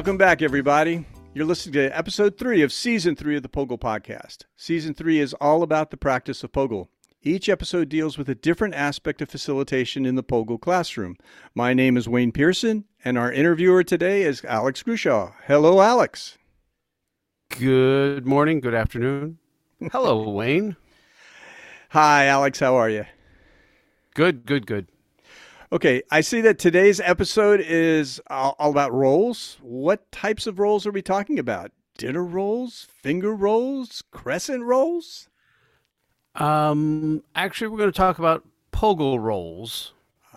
Welcome back, everybody. You're listening to episode three of season three of the POGIL podcast. Season three is all about the practice of POGIL. Each episode deals with a different aspect of facilitation in the POGIL classroom. My name is Wayne Pearson, and our interviewer today is Alex Grushow. Hello, Alex. Good morning, good afternoon. Hello, Wayne. Hi, Alex. How are you? Good, good, good. Okay, I see that today's episode is all about rolls. What types of rolls are we talking about? Dinner rolls, finger rolls, crescent rolls? Um, actually, we're going to talk about POGIL rolls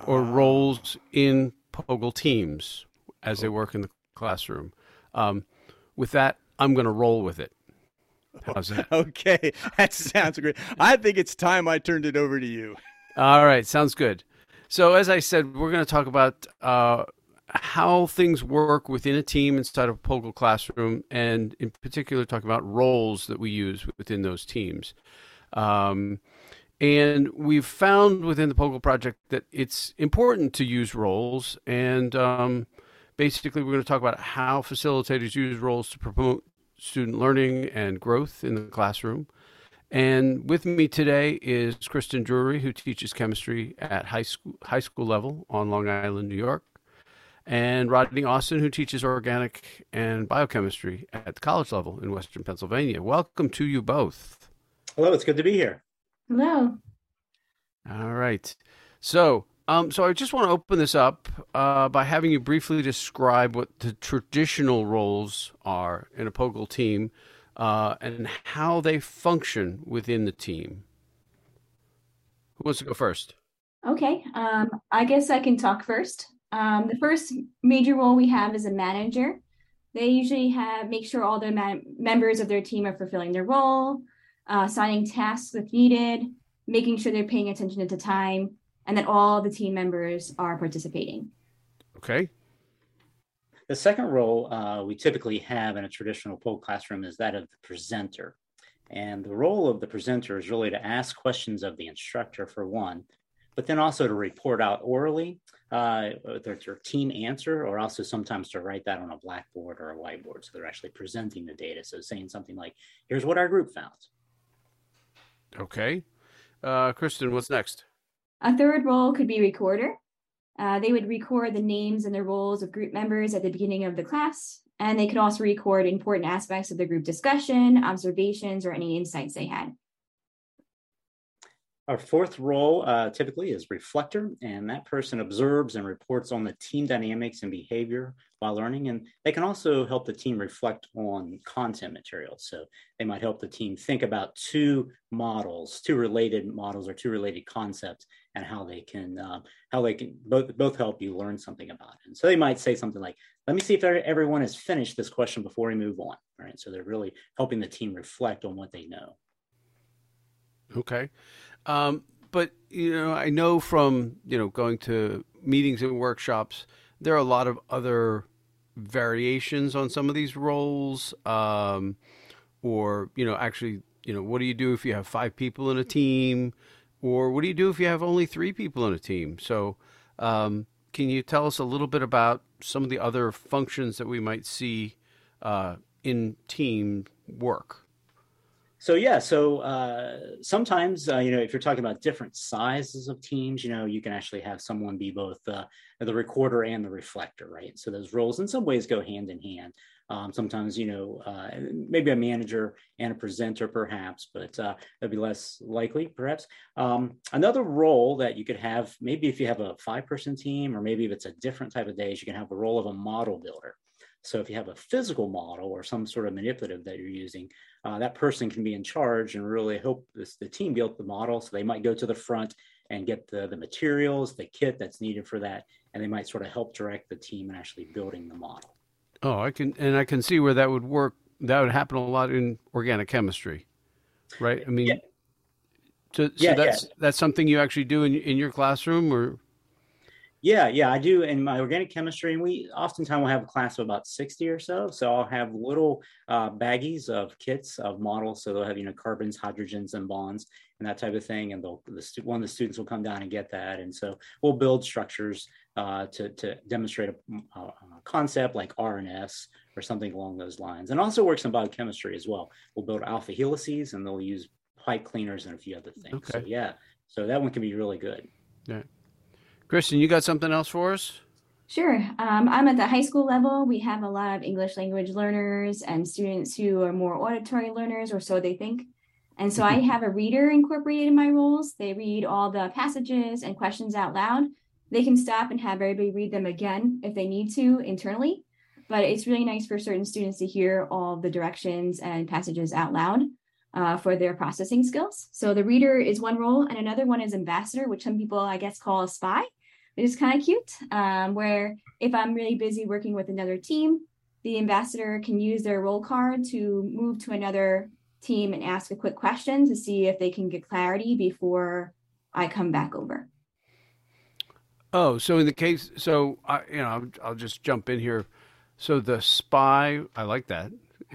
or uh, roles in POGIL teams as they work in the classroom. Um, with that, I'm going to roll with it. How's that? okay, that sounds great. I think it's time I turned it over to you. All right, sounds good. So, as I said, we're going to talk about uh, how things work within a team inside of a POGIL classroom, and in particular, talk about roles that we use within those teams. Um, and we've found within the POGIL project that it's important to use roles. And um, basically, we're going to talk about how facilitators use roles to promote student learning and growth in the classroom. And with me today is Kristen Drury, who teaches chemistry at high school high school level on Long Island, New York, and Rodney Austin, who teaches organic and biochemistry at the college level in Western Pennsylvania. Welcome to you both. Hello, it's good to be here. Hello. All right. So, um, so I just want to open this up uh, by having you briefly describe what the traditional roles are in a POGIL team uh, and how they function within the team. Who wants to go first? Okay, um, I guess I can talk first. Um, the first major role we have is a manager. They usually have make sure all the members of their team are fulfilling their role, uh, assigning tasks if needed, making sure they're paying attention to time, and that all the team members are participating. Okay, the second role uh, we typically have in a traditional POGIL classroom is that of the presenter. And the role of the presenter is really to ask questions of the instructor for one, but then also to report out orally, uh, whether it's your team answer or also sometimes to write that on a blackboard or a whiteboard. So they're actually presenting the data. So saying something like, here's what our group found. Okay. Uh, Kristen, what's next? A third role could be recorder. Uh, they would record the names and the roles of group members at the beginning of the class, and they could also record important aspects of the group discussion, observations, or any insights they had. Our fourth role uh, typically is reflector, and that person observes and reports on the team dynamics and behavior while learning. And they can also help the team reflect on content materials. So they might help the team think about two models, two related models or two related concepts, and how they can uh, how they can both both help you learn something about it. And so they might say something like, "Let me see if everyone has finished this question before we move on." Right. So they're really helping the team reflect on what they know. Okay. Um, but you know, I know from you know going to meetings and workshops, there are a lot of other variations on some of these roles, um, or you know, actually, you know, what do you do if you have five people in a team, or what do you do if you have only three people in a team? So, um, can you tell us a little bit about some of the other functions that we might see uh, in team work? So yeah, so uh, sometimes uh, you know if you're talking about different sizes of teams, you know you can actually have someone be both uh, the recorder and the reflector, right? So those roles in some ways go hand in hand. Um, sometimes you know uh, maybe a manager and a presenter perhaps, but uh, that'd be less likely perhaps. Um, another role that you could have maybe if you have a five-person team, or maybe if it's a different type of days, you can have the role of a model builder. So if you have a physical model or some sort of manipulative that you're using, uh, that person can be in charge and really help this, the team build the model. So they might go to the front and get the, the materials, the kit that's needed for that, and they might sort of help direct the team in actually building the model. Oh, I can, and I can see where that would work. That would happen a lot in organic chemistry, right? I mean, yeah. so, so yeah, that's yeah. that's something you actually do in in your classroom, or Yeah, yeah, I do in my organic chemistry, and we oftentimes will have a class of about 60 or so. So I'll have little uh, baggies of kits of models. So they'll have, you know, carbons, hydrogens, and bonds and that type of thing. And they'll, the, one of the students will come down and get that. And so we'll build structures uh, to, to demonstrate a, a, concept like R and S or something along those lines. And also works in biochemistry as well. We'll build alpha helices and they'll use pipe cleaners and a few other things. Okay. So yeah, so that one can be really good. Yeah. Kristen, you got something else for us? Sure. Um, I'm at the high school level. We have a lot of English language learners and students who are more auditory learners, or so they think. And so I have a reader incorporated in my roles. They read all the passages and questions out loud. They can stop and have everybody read them again if they need to internally. But it's really nice for certain students to hear all the directions and passages out loud uh, for their processing skills. So the reader is one role, and another one is ambassador, which some people, I guess, call a spy. which is kind of cute, um, where if I'm really busy working with another team, the ambassador can use their role card to move to another team and ask a quick question to see if they can get clarity before I come back over. Oh, so in the case, so I, you know, I'll, I'll just jump in here. So the spy, I like that.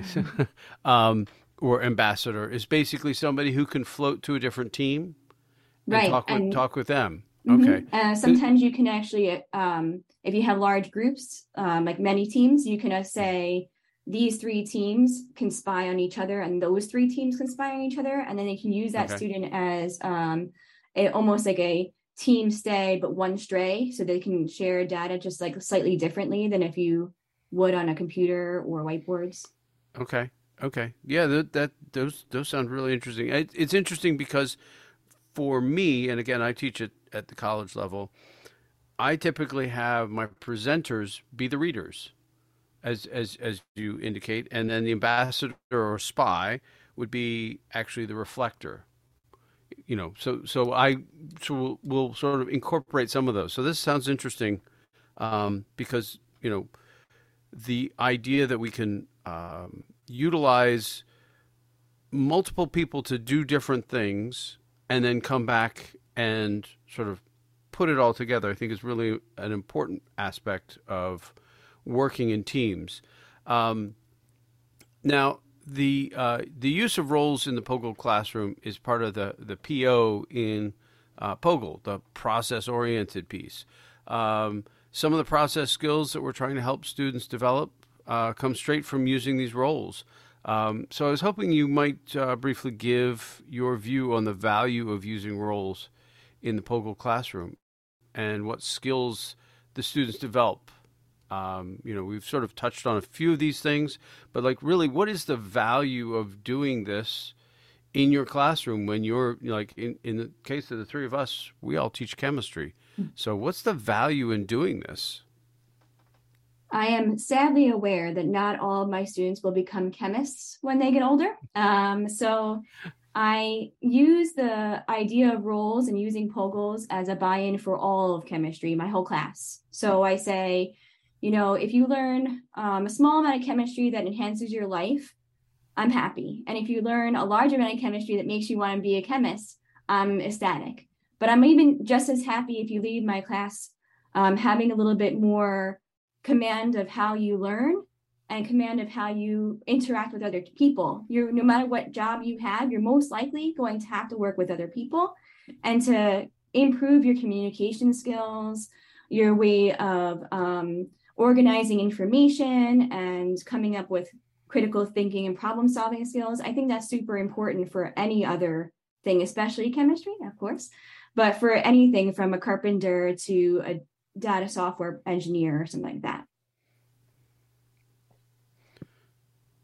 um, or ambassador is basically somebody who can float to a different team and right talk with, and, talk with them mm-hmm. okay uh, sometimes you can actually um, if you have large groups um, like many teams you can uh, say these three teams can spy on each other and those three teams can spy on each other and then they can use that okay. student as um, a, almost like a team stay but one stray so they can share data just like slightly differently than if you would on a computer or whiteboards okay Okay. Yeah, that, that those those sound really interesting. It, it's interesting because for me, and again, I teach it at the college level. I typically have my presenters be the readers, as as as you indicate, and then the ambassador or spy would be actually the reflector. You know, so so I so we'll, we'll sort of incorporate some of those. So this sounds interesting um, because you know the idea that we can um, utilize multiple people to do different things and then come back and sort of put it all together, I think is really an important aspect of working in teams. Um, now, the uh, the use of roles in the POGIL classroom is part of the the PO in uh, POGIL, the process oriented piece. Um, some of the process skills that we're trying to help students develop uh, come straight from using these roles. Um, so I was hoping you might uh, briefly give your view on the value of using roles in the POGIL classroom and what skills the students develop. Um, you know, we've sort of touched on a few of these things, but like, really, what is the value of doing this in your classroom when you're like, in, in the case of the three of us, we all teach chemistry. Hmm. So, what's the value in doing this? I am sadly aware that not all of my students will become chemists when they get older. Um, so I use the idea of roles and using POGILs as a buy in for all of chemistry, my whole class. So I say, you know, if you learn um, a small amount of chemistry that enhances your life, I'm happy. And if you learn a large amount of chemistry that makes you want to be a chemist, I'm ecstatic. But I'm even just as happy if you leave my class um, having a little bit more command of how you learn and command of how you interact with other people. You're no matter what job you have, you're most likely going to have to work with other people and to improve your communication skills, your way of um, organizing information and coming up with critical thinking and problem solving skills. I think that's super important for any other thing, especially chemistry, of course, but for anything from a carpenter to a data software engineer or something like that.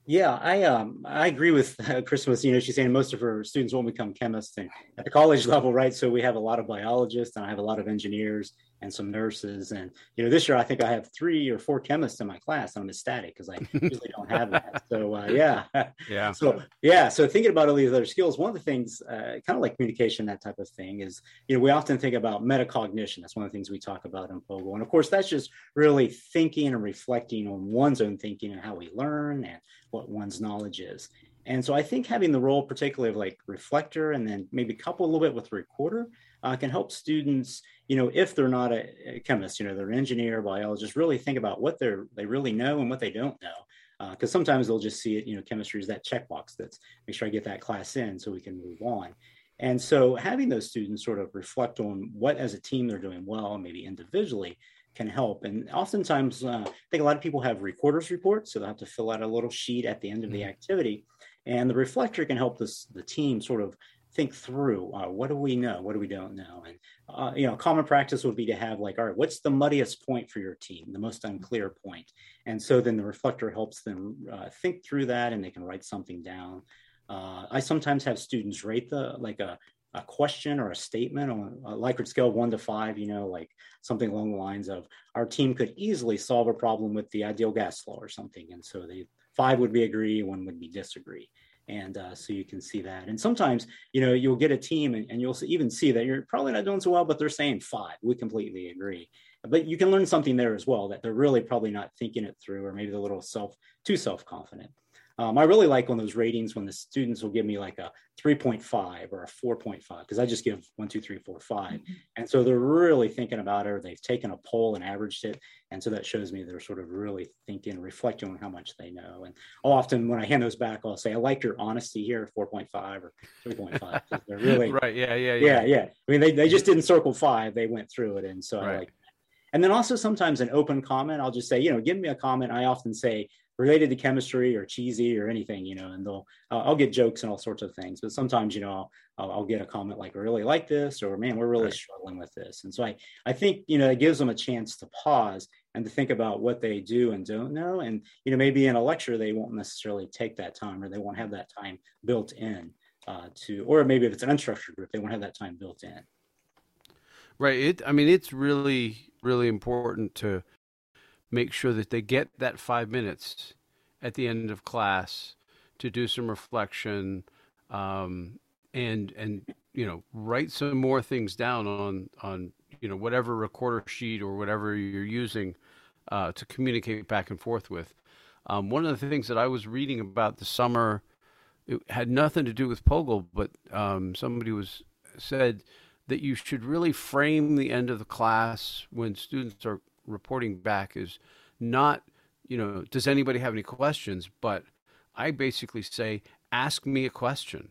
Yeah, I um I agree with Kristen. You know, she's saying most of her students won't become chemists at the college level, right? So we have a lot of biologists and I have a lot of engineers and some nurses. And you know, this year I think I have three or four chemists in my class. I'm ecstatic because I usually don't have that. So uh, yeah, yeah. So yeah, so thinking about all these other skills, one of the things, uh, kind of like communication, that type of thing, is you know we often think about metacognition. That's one of the things we talk about in POGIL, and of course that's just really thinking and reflecting on one's own thinking and how we learn and what one's knowledge is. And so I think having the role, particularly of like reflector, and then maybe couple a little bit with recorder, uh, can help students, you know, if they're not a, a, chemist, you know, they're an engineer, biologist, really think about what they're they really know and what they don't know. Because uh, sometimes they'll just see it, you know, chemistry is that checkbox that's make sure I get that class in so we can move on. And so having those students sort of reflect on what as a team they're doing well, maybe individually, can help. And oftentimes, uh, I think a lot of people have recorders reports, so they'll have to fill out a little sheet at the end of the mm-hmm. activity. And the reflector can help this, the team sort of think through uh, what do we know, what do we don't know, and uh, you know, common practice would be to have like, all right, what's the muddiest point for your team, the most unclear point, and so then the reflector helps them uh, think through that, and they can write something down. Uh, I sometimes have students rate the like a a question or a statement on a Likert scale one to five, you know, like something along the lines of our team could easily solve a problem with the ideal gas law or something. And so the five would be agree, one would be disagree. And uh, so you can see that. And sometimes, you know, you'll get a team and, and you'll even see that you're probably not doing so well, but they're saying five. We completely agree. But you can learn something there as well that they're really probably not thinking it through, or maybe a little self too self confident. Um, I really like on those ratings when the students will give me like a 3.5 or a 4.5 because I just give one, two, three, four, five. Mm-hmm. And so they're really thinking about it or they've taken a poll and averaged it. And so that shows me they're sort of really thinking, reflecting on how much they know. And often when I hand those back, I'll say, I like your honesty here, 4.5 or 3.5. they're really, right. Yeah, yeah, yeah. Yeah, yeah. I mean, they, they just didn't circle five, they went through it. And so right. I like and then also sometimes an open comment, I'll just say, you know, give me a comment. I often say, related to chemistry or cheesy or anything, you know, and they'll, uh, I'll get jokes and all sorts of things, but sometimes, you know, I'll, I'll, get a comment like, I really like this, or man, we're really right. struggling with this. And so I, I think, you know, it gives them a chance to pause and to think about what they do and don't know. And, you know, maybe in a lecture, they won't necessarily take that time or they won't have that time built in uh, to, or maybe if it's an unstructured group, they won't have that time built in. Right. It, I mean, it's really, really important to, make sure that they get that five minutes at the end of class to do some reflection um, and and you know write some more things down on on you know whatever recorder sheet or whatever you're using uh, to communicate back and forth with. Um, one of the things that I was reading about the summer, it had nothing to do with POGIL, but um, somebody was said that you should really frame the end of the class when students are reporting back is not, you know, does anybody have any questions? But I basically say, ask me a question,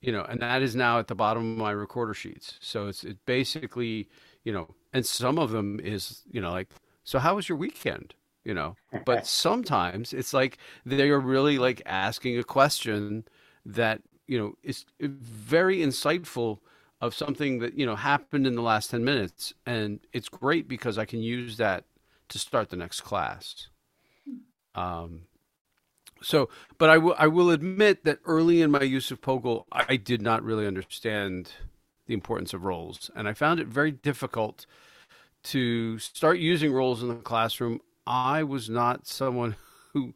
you know, and that is now at the bottom of my recorder sheets. So it's it basically, you know, and some of them is, you know, like, so how was your weekend? You know, but sometimes it's like they are really like asking a question that, you know, is uh, very insightful of something that you know happened in the last 10 minutes. And it's great because i can use that to start the next class. Um, so but I, will I will admit that early in my use of POGIL i did not really understand the importance of roles. And i found it very difficult to start using roles in the classroom. I was not someone who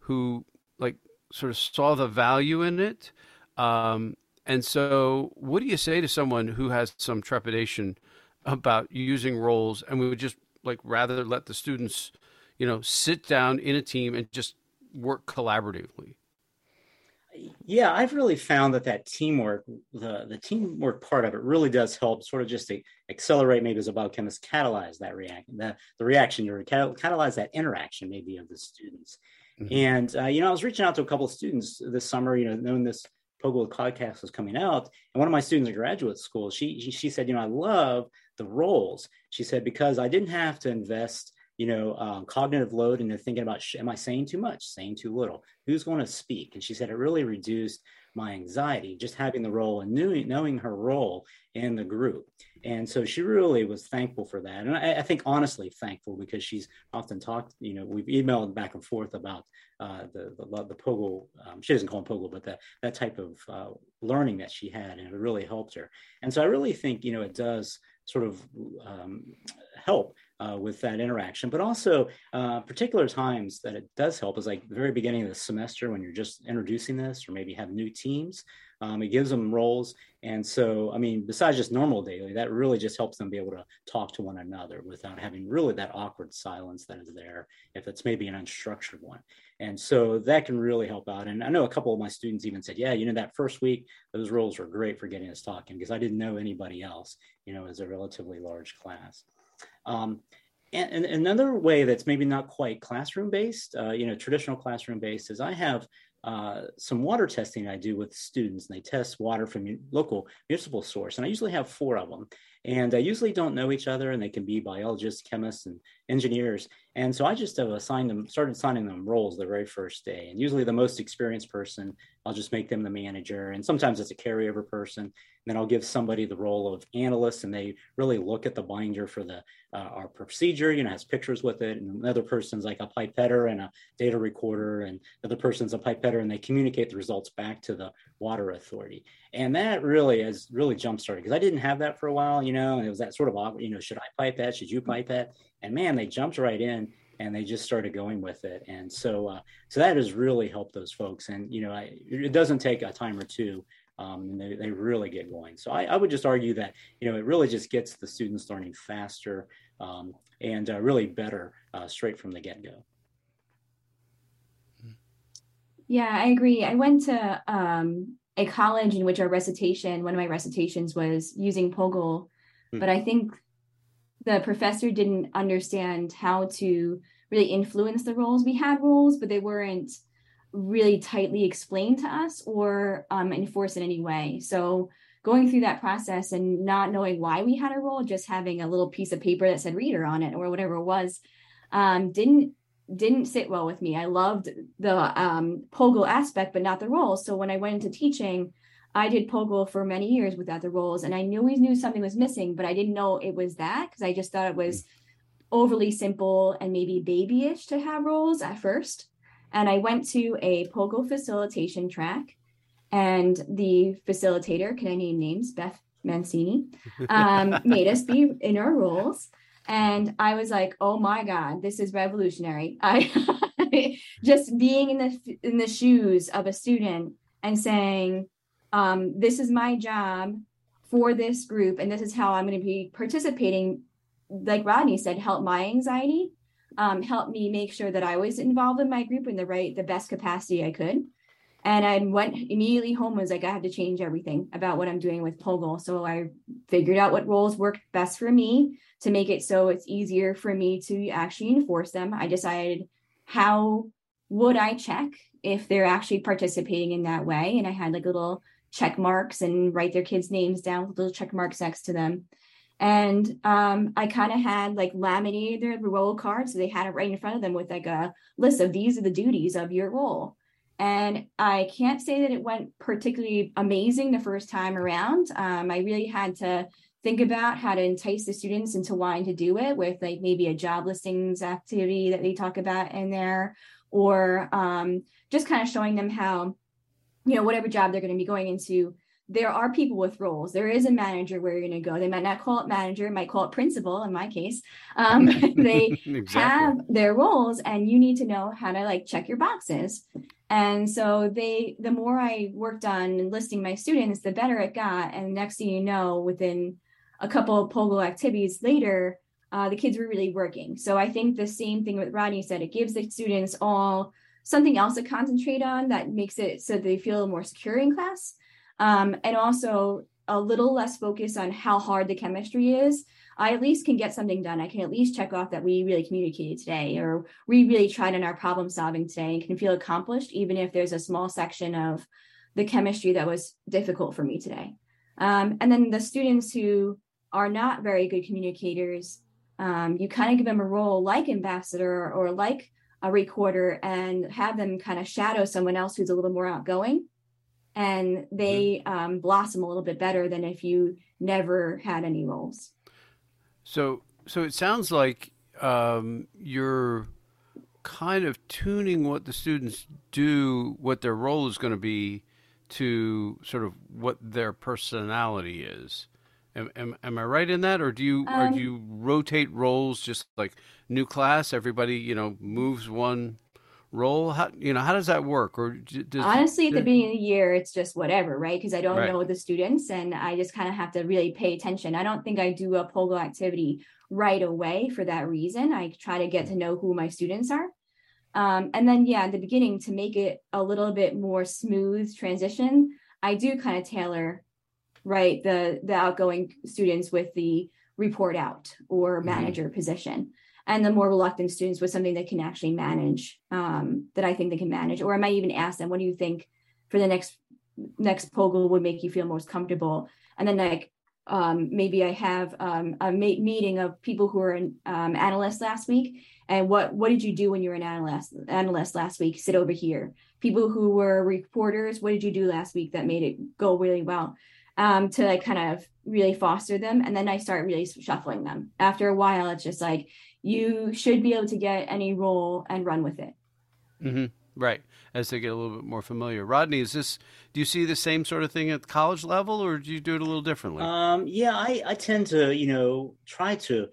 who like sort of saw the value in it. Um, and so, what do you say to someone who has some trepidation about using roles and we would just like rather let the students, you know, sit down in a team and just work collaboratively? Yeah, I've really found that that teamwork, the the teamwork part of it, really does help. Sort of just to accelerate, maybe as a biochemist, catalyze that reaction, the the reaction, you catalyze that interaction, maybe of the students. Mm-hmm. And uh, you know, I was reaching out to a couple of students this summer, you know, knowing this POGIL podcast was coming out. And one of my students in graduate school, she, she said, you know, I love the roles. She said, because I didn't have to invest, you know, um, cognitive load into thinking about, am I saying too much, saying too little? Who's going to speak? And she said, it really reduced my anxiety, just having the role and knowing, knowing her role in the group. And so she really was thankful for that. And I, I think honestly thankful because she's often talked, you know, we've emailed back and forth about uh, the, the, the um, she doesn't call him POGIL, but the, that type of uh, learning that she had, and it really helped her. And so I really think, you know, it does sort of um, help uh, with that interaction. But also, uh, particular times that it does help is like the very beginning of the semester when you're just introducing this, or maybe have new teams. Um, it gives them roles. And so, I mean, besides just normal daily, that really just helps them be able to talk to one another without having really that awkward silence that is there if it's maybe an unstructured one. And so that can really help out. And I know a couple of my students even said, yeah, you know, that first week, those roles were great for getting us talking because I didn't know anybody else, you know, as a relatively large class. Um, and, and, another way that's maybe not quite classroom based, uh, you know, traditional classroom based is I have uh, some water testing I do with students, and they test water from local municipal source. And I usually have four of them, and they usually don't know each other, and they can be biologists, chemists, and engineers. And so I just have assigned them, started assigning them roles the very first day. And usually the most experienced person, I'll just make them the manager, and sometimes it's a carryover person. And then I'll give somebody the role of analyst, and they really look at the binder for the uh, our procedure. You know, has pictures with it, and another person's like a pipetter and a data recorder, and the other person's a pipetter, and they communicate the results back to the water authority. And that really has really jump started because I didn't have that for a while, you know, and it was that sort of you know, should I pipe that? Should you pipe that? And man, they jumped right in and they just started going with it. And so, uh, so that has really helped those folks. And you know, I, it doesn't take a time or two um, and they, they really get going. So I, I, would just argue that you know it really just gets the students learning faster um, and uh, really better uh, straight from the get go. Yeah, I agree. I went to um, a college in which our recitation, one of my recitations was using POGIL, hmm. but I think the professor didn't understand how to really influence the roles. We had roles, but they weren't really tightly explained to us or um, enforced in any way. So going through that process and not knowing why we had a role, just having a little piece of paper that said reader on it or whatever it was, um, didn't didn't sit well with me. I loved the um, POGIL aspect, but not the roles. So when I went into teaching, I did POGIL for many years without the roles, and I knew always knew something was missing, but I didn't know it was that because I just thought it was overly simple and maybe babyish to have roles at first. And I went to a POGIL facilitation track, and the facilitator, can I name names? Beth Mancini, um, made us be in our roles. And I was like, oh my God, this is revolutionary. I just being in the in the shoes of a student and saying, um, this is my job for this group, and this is how I'm going to be participating. Like Rodney said, help my anxiety um, helped me make sure that I was involved in my group in the right, the best capacity I could. And I went immediately home was like, I had to change everything about what I'm doing with POGIL. So I figured out what roles worked best for me to make it so it's easier for me to actually enforce them. I decided how would I check if they're actually participating in that way. And I had like little check marks and write their kids' names down with little check marks next to them. And um, I kind of had like laminated their role cards. So they had it right in front of them with like a list of these are the duties of your role. And I can't say that it went particularly amazing the first time around. Um, I really had to think about how to entice the students into wanting to do it with like maybe a job listings activity that they talk about in there, or um, just kind of showing them how, you know, whatever job they're going to be going into, there are people with roles. There is a manager where you're going to go. They might not call it manager, might call it principal. In my case, um, they exactly. have their roles, and you need to know how to like check your boxes. And so they, the more I worked on enlisting my students, the better it got. And next thing you know, within a couple of POGIL activities later, uh, the kids were really working. So I think the same thing with Rodney said. It gives the students all something else to concentrate on that makes it so they feel more secure in class um, and also a little less focus on how hard the chemistry is, I at least can get something done. I can at least check off that we really communicated today or we really tried in our problem solving today and can feel accomplished, even if there's a small section of the chemistry that was difficult for me today. Um, and then the students who are not very good communicators, um, you kind of give them a role like ambassador or like a recorder and have them kind of shadow someone else who's a little more outgoing and mm-hmm. they um, blossom a little bit better than if you never had any roles. So, so it sounds like um, you're kind of tuning what the students do, what their role is going to be, to sort of what their personality is. Am, am, am I right in that, or do you Um, or do you rotate roles just like new class? Everybody you know moves one role. How you know how does that work? Or does Honestly, at the beginning of the year, it's just whatever, right? Because I don't Right. know the students and I just kind of have to really pay attention. I don't think I do a POGIL activity right away for that reason. I try to get to know who my students are. Um, and then, yeah, at the beginning, to make it a little bit more smooth transition, I do kind of tailor, right, the the outgoing students with the report out or Mhm. manager position and the more reluctant students with something they can actually manage um, that i think they can manage. Or i might even ask them what do you think for the next next POGIL would make you feel most comfortable? And then like um, maybe i have um, a ma- meeting of people who are um, analysts last week. And what what did you do when you were an analyst analyst last week? Sit over here. People who were reporters what did you do last week that made it go really well? Um, to like kind of really foster them. And then i start really shuffling them. After a while it's just like you should be able to get any role and run with it. hmm Right, as they get a little bit more familiar. Rodney, is this? Do you see the same sort of thing at the college level, or do you do it a little differently? Um, yeah, I, I tend to, you know, try to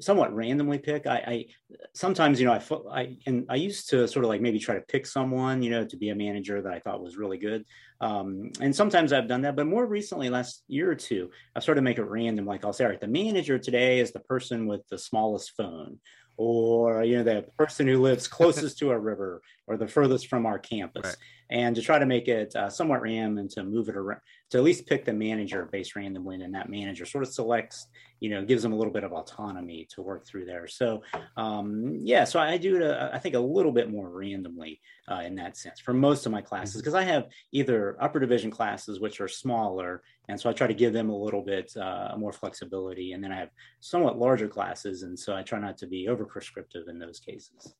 somewhat randomly pick. I, I sometimes, you know, I, I and I used to sort of like maybe try to pick someone, you know, to be a manager that I thought was really good. Um, and sometimes I've done that, but more recently, last year or two, I've started to make it random. Like I'll say, all right, the manager today is the person with the smallest phone, or you know, the person who lives closest to a river, or the furthest from our campus. Right. And to try to make it uh, somewhat random and to move it around, to at least pick the manager based randomly, and that manager sort of selects, you know, gives them a little bit of autonomy to work through there. So, um, yeah, so I do it, uh, I think, a little bit more randomly uh, in that sense for most of my classes because I have either upper division classes which are smaller, and so I try to give them a little bit uh, more flexibility, and then I have somewhat larger classes, and so I try not to be over prescriptive in those cases.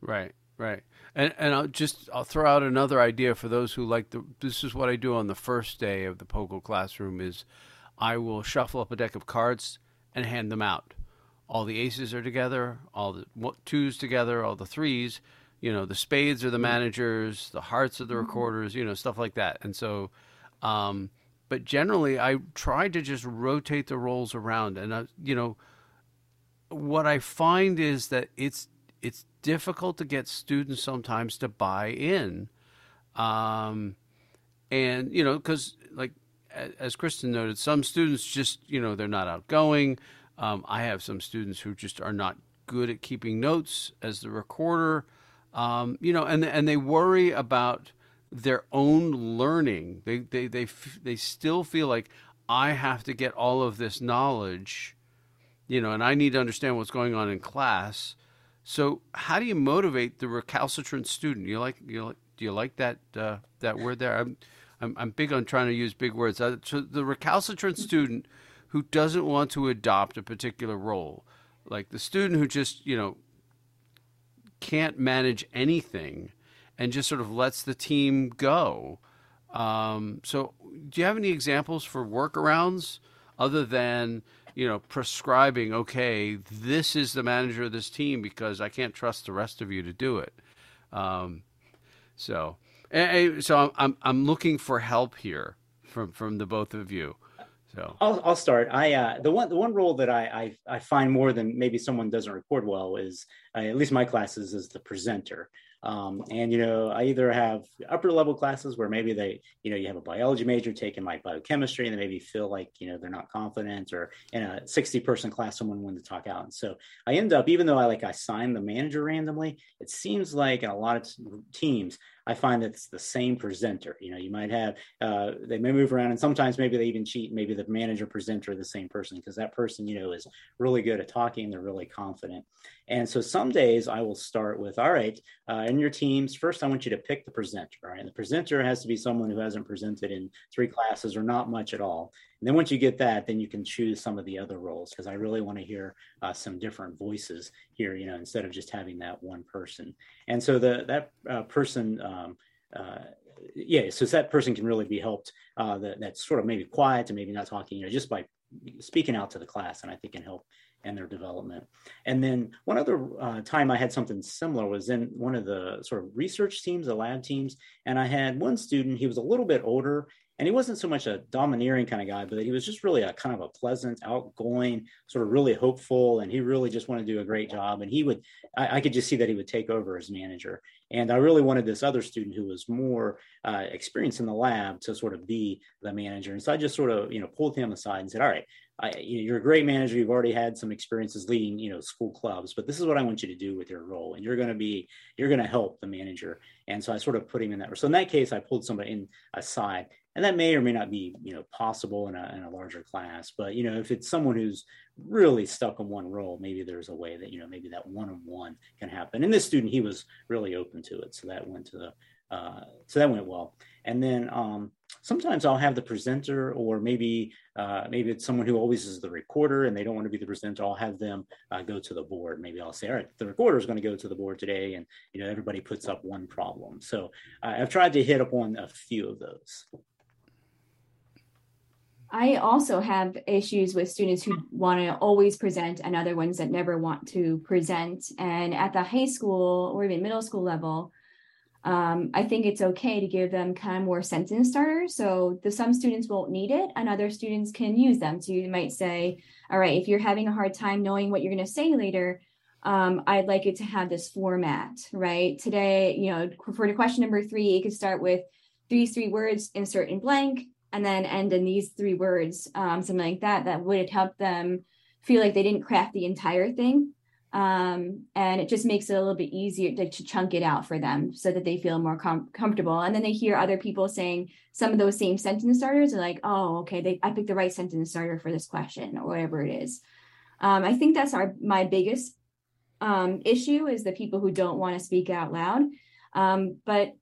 Right, right. And and I'll just I'll throw out another idea for those who like the this is what I do on the first day of the POGIL classroom is I will shuffle up a deck of cards and hand them out. All the aces are together, all the twos together, all the threes, you know, the spades are the managers, the hearts are the recorders, you know, stuff like that. And so um but generally I try to just rotate the roles around. And I, you know what I find is that it's it's difficult to get students sometimes to buy in, um, and you know because like as Kristen noted, some students just you know they're not outgoing. Um, I have some students who just are not good at keeping notes as the recorder, um, you know, and and they worry about their own learning. They they they they still feel like I have to get all of this knowledge you know, and I need to understand what's going on in class. So, how do you motivate the recalcitrant student? You like you like, do you like that uh, that word there? I'm, I'm I'm big on trying to use big words. Uh, so the recalcitrant student who doesn't want to adopt a particular role, like the student who just you know can't manage anything and just sort of lets the team go. Um, so, do you have any examples for workarounds other than you know prescribing? Okay, this is the manager of this team because I can't trust the rest of you to do it. Um, so, eh, eh, so I'm, I'm I'm looking for help here from from the both of you. So, I'll, I'll start. I uh, the one the one role that I, I I find more than maybe someone doesn't record well is uh, at least my classes is the presenter. Um, and you know, I either have upper level classes where maybe they, you know, you have a biology major taking like biochemistry, and they maybe feel like you know they're not confident, or in a sixty person class, someone wanted to talk out, and so I end up, even though I like I sign the manager randomly, it seems like in a lot of teams, I find that it's the same presenter. You know, you might have uh, they may move around, and sometimes maybe they even cheat. Maybe the manager presenter the same person because that person, you know, is really good at talking. They're really confident. And so some days I will start with, all right, uh, in your teams, first I want you to pick the presenter. All right, and the presenter has to be someone who hasn't presented in three classes or not much at all. And then once you get that, then you can choose some of the other roles because I really want to hear uh, some different voices here, you know, instead of just having that one person. And so the that uh, person. Um, uh, yeah, so that person can really be helped. Uh, that, that's sort of maybe quiet and maybe not talking, you know, just by speaking out to the class, and I think can help in their development. And then one other uh, time I had something similar was in one of the sort of research teams, the lab teams, and I had one student. He was a little bit older, and he wasn't so much a domineering kind of guy, but he was just really a kind of a pleasant, outgoing, sort of really hopeful, and he really just wanted to do a great job. And he would, I, I could just see that he would take over as manager. And I really wanted this other student who was more uh, experienced in the lab to sort of be the manager. And so I just sort of, you know, pulled him aside and said, "All right, I, you're a great manager. You've already had some experiences leading, you know, school clubs, but this is what I want you to do with your role. And you're going to be, you're going to help the manager. And so I sort of put him in that. Role. So in that case, I pulled somebody in aside and that may or may not be you know possible in a, in a larger class but you know if it's someone who's really stuck in one role maybe there's a way that you know maybe that one-on-one can happen. And this student he was really open to it so that went to the uh, so that went well. And then um, sometimes i'll have the presenter or maybe uh, maybe it's someone who always is the recorder and they don't want to be the presenter i'll have them uh, go to the board. Maybe i'll say all right the recorder is going to go to the board today and you know everybody puts up one problem. So i've tried to hit upon a few of those I also have issues with students who want to always present and other ones that never want to present. And at the high school or even middle school level, um, I think it's okay to give them kind of more sentence starters. So the some students won't need it, and other students can use them. So you might say, "All right, if you're having a hard time knowing what you're going to say later, um, I'd like it to have this format, right? Today, you know, for question number three, it could start with these three words, insert in blank, and then end in these three words, um, something like that, that would help them feel like they didn't craft the entire thing. Um, and it just makes it a little bit easier to, to chunk it out for them so that they feel more com- comfortable. And then they hear other people saying some of those same sentence starters are like, oh, okay, they, I picked the right sentence starter for this question or whatever it is. Um, I think that's our my biggest um, issue is the people who don't want to speak out loud. Um, but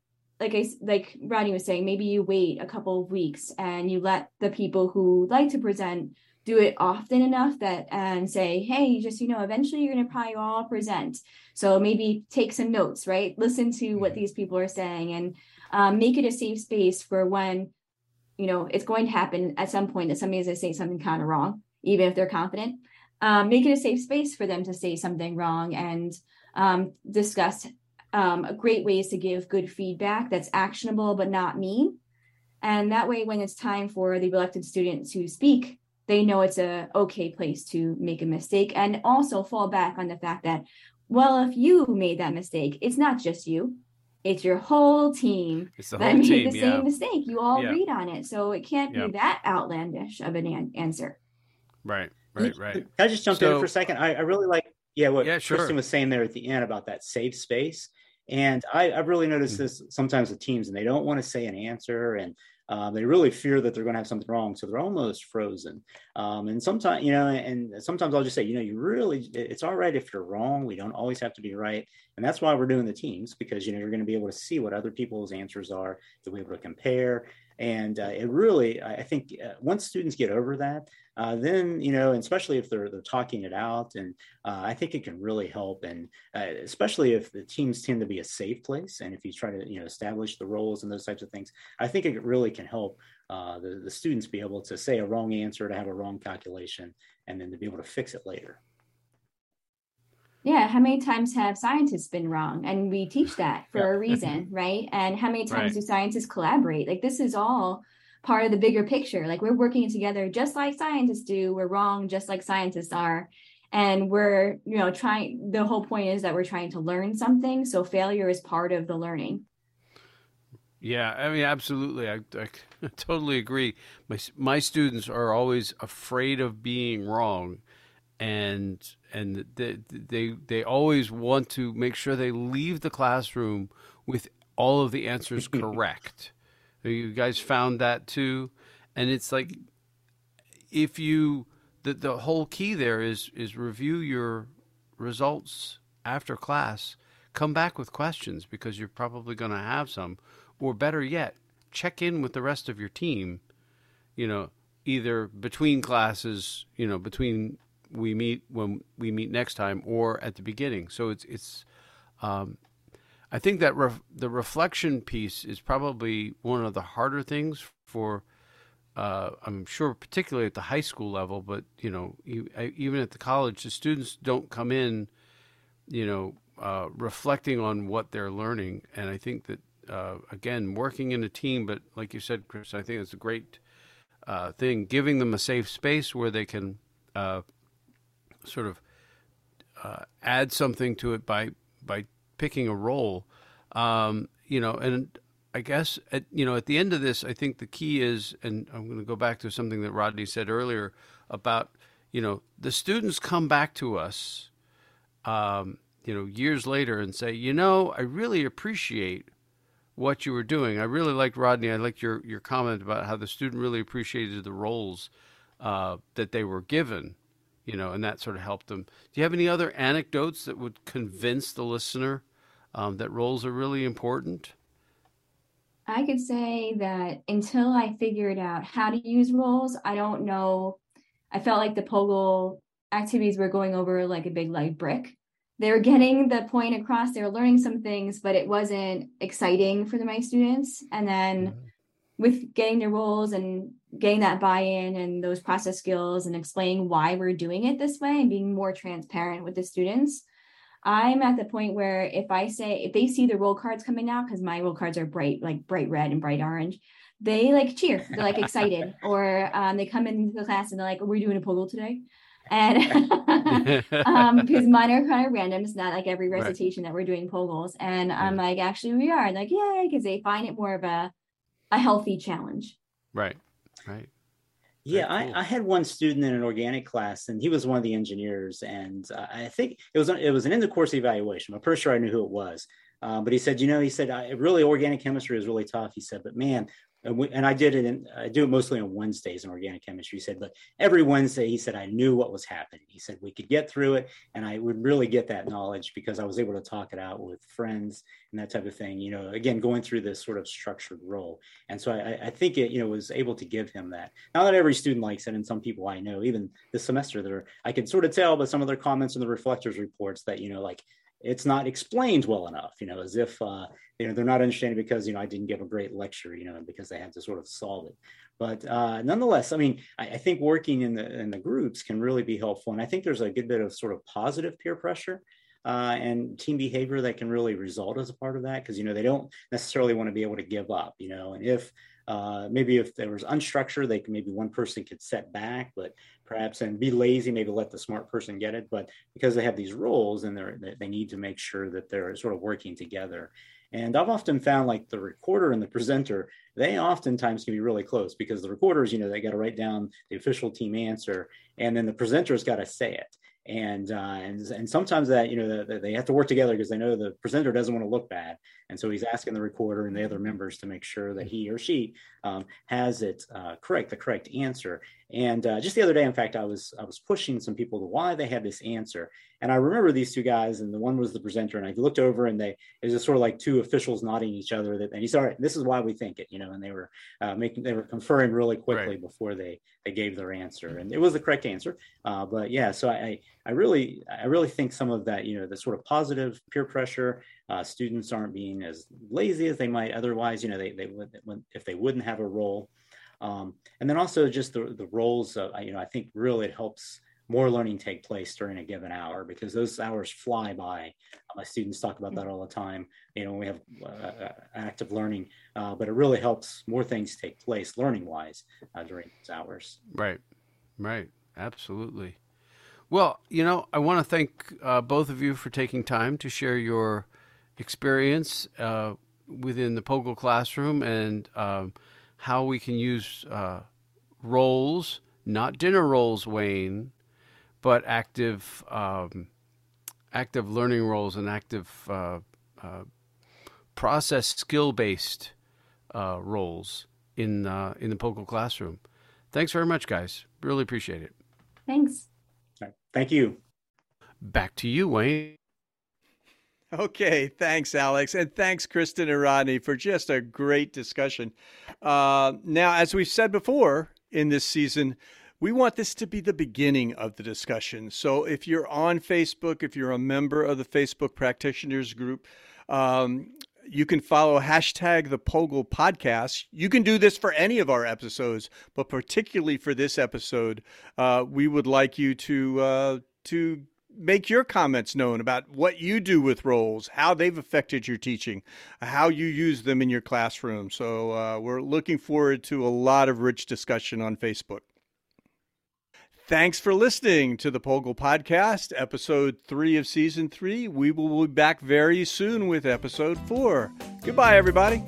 like I like Rodney was saying, maybe you wait a couple of weeks and you let the people who like to present do it often enough that and say, hey, just you know, eventually you're gonna probably all present. So maybe take some notes, right? Listen to what these people are saying and um, make it a safe space for when you know it's going to happen at some point that somebody's gonna say something kind of wrong, even if they're confident. Um, make it a safe space for them to say something wrong and um, discuss um, great ways to give good feedback that's actionable but not mean. And that way, when it's time for the elected student to speak, they know it's a okay place to make a mistake and also fall back on the fact that, well, if you made that mistake, it's not just you. It's your whole team that made team, the yeah. same mistake. You all Yeah. read on it. So it can't Yeah. be that outlandish of an an- answer. Right, right, right. Can I just jump So- in for a second? I, I really like, yeah, what Yeah, sure. Kristen was saying there at the end about that safe space. And I, I've really noticed Mm-hmm. this sometimes with teams, and they don't want to say an answer, and uh, they really fear that they're going to have something wrong, so they're almost frozen. Um, and sometimes, you know, and sometimes I'll just say, you know, you really, it's all right if you're wrong. We don't always have to be right, and that's why we're doing the teams because you know you're going to be able to see what other people's answers are, to be able to compare, and uh, it really, I think, uh, once students get over that, uh, then you know, especially if they're they're talking it out, and uh, I think it can really help, and uh, especially if the teams tend to be a safe place, and if you try to you know establish the roles and those types of things, I think it really can help uh, the the students be able to say a wrong answer, to have a wrong calculation, and then to be able to fix it later. Yeah, how many times have scientists been wrong? And we teach that for Yeah. a reason, right? And how many times Right. do scientists collaborate? Like this is all part of the bigger picture. Like we're working together just like scientists do. We're wrong just like scientists are. And we're, you know, trying the whole point is that we're trying to learn something. So failure is part of the learning. Yeah, I mean, absolutely. I, I totally agree. My my students are always afraid of being wrong, and and they they they always want to make sure they leave the classroom with all of the answers correct. you guys found that too, and it's like if you the the whole key there is is review your results after class. Come back with questions because you're probably going to have some or better yet, check in with the rest of your team, you know, either between classes, you know, between we meet when we meet next time or at the beginning. So it's it's um, I think that ref, the reflection piece is probably one of the harder things for uh, I'm sure particularly at the high school level, but you know, you, even at the college, the students don't come in, you know, uh, reflecting on what they're learning, and I think that uh, again, working in a team, but like you said, Chris, I think it's a great uh, thing, giving them a safe space where they can uh, sort of uh, add something to it by by picking a role. Um, you know, and I guess at you know at the end of this, I think the key is, and I'm going to go back to something that Rodney said earlier about you know the students come back to us, um, you know, years later and say, you know, I really appreciate what you were doing. I really liked Rodney. I liked your your comment about how the student really appreciated the roles uh, that they were given, you know, and that sort of helped them. Do you have any other anecdotes that would convince the listener um, that roles are really important? I could say that until I figured out how to use roles, I don't know. I felt like the POGIL activities were going over like a big light brick. They were getting the point across, they were learning some things, but it wasn't exciting for my students. And then mm-hmm. With getting their roles and getting that buy-in and those process skills and explaining why we're doing it this way and being more transparent with the students, I'm at the point where if I say if they see the role cards coming out because my role cards are bright like bright red and bright orange, they like cheer. They're like excited, or um, they come into the class and they're like, "We're we doing a POGIL today?" And um, because mine are kind of random, it's not like every recitation right. that we're doing POGILs. And I'm like, actually, we are. And like, yay, because they find it more of a a healthy challenge. Right. Right. Yeah, cool. I, I, had one student in an organic class, and he was one of the engineers. And uh, I think it was it was an end of course evaluation. I'm pretty sure I knew who it was. Uh, but he said, you know, he said, I, really organic chemistry is really tough. He said, but man, and, we, and I did it, in, I do it mostly on Wednesdays in organic chemistry. He said, but every Wednesday, he said, I knew what was happening. He said, we could get through it. And I would really get that knowledge because I was able to talk it out with friends and that type of thing, you know, again, going through this sort of structured role. And so I, I think it, you know, was able to give him that. Not that every student likes it. And some people I know, even this semester, there, I can sort of tell by some of their comments in the reflectors reports that, you know, like, it's not explained well enough, you know, as if uh, you know they're not understanding because you know I didn't give a great lecture, you know, because they had to sort of solve it. But uh, nonetheless, I mean, I, I, think working in the in the groups can really be helpful, and I think there's a good bit of sort of positive peer pressure. Uh, and team behavior that can really result as a part of that because you know they don't necessarily want to be able to give up you know and if uh, maybe if there was unstructured, they could maybe one person could set back, but perhaps and be lazy, maybe let the smart person get it. But because they have these roles and they're they need to make sure that they're sort of working together. And I've often found like the recorder and the presenter, they oftentimes can be really close because the recorders, you know, they got to write down the official team answer, and then the presenter's got to say it and uh, and and sometimes that you know the, the, they have to work together because they know the presenter doesn't want to look bad, and so he's asking the recorder and the other members to make sure that he or she um, has it uh, correct, the correct answer. And uh, just the other day, in fact, I was I was pushing some people to why they had this answer, and I remember these two guys, and the one was the presenter, and I looked over, and they it was just sort of like two officials nodding each other. That and he said, "All right, this is why we think it," you know, and they were uh, making they were conferring really quickly right. before they they gave their answer, and it was the correct answer. Uh, but yeah, so I I really I really think some of that you know the sort of positive peer pressure. Uh, students aren't being as lazy as they might otherwise. You know, they they would if they wouldn't have a role. Um, and then also just the, the roles of, you know, I think really it helps more learning take place during a given hour because those hours fly by. My students talk about that all the time. You know, when we have uh, uh, active learning, uh, but it really helps more things take place learning wise uh, during those hours. Right, right, absolutely. Well, you know, I want to thank uh, both of you for taking time to share your experience uh, within the POGIL classroom and um, how we can use roles, not dinner roles, Wayne, but active um, active learning roles and active uh, uh, process skill based uh, roles in uh, in the POGIL classroom. Thanks very much, guys. Really appreciate it. Thanks. Thank you. Back to you, Wayne. Okay, thanks, Alex, and thanks, Kristen and Rodney, for just a great discussion. Uh, now, as we've said before in this season, we want this to be the beginning of the discussion. So if you're on Facebook, if you're a member of the Facebook practitioners group, um, you can follow hashtag the POGIL podcast. You can do this for any of our episodes, but particularly for this episode, uh, we would like you to uh, to make your comments known about what you do with roles, how they've affected your teaching, how you use them in your classroom. So uh, we're looking forward to a lot of rich discussion on Facebook. Thanks for listening to the POGIL Podcast, episode three of season three. We will be back very soon with episode four. Goodbye, everybody.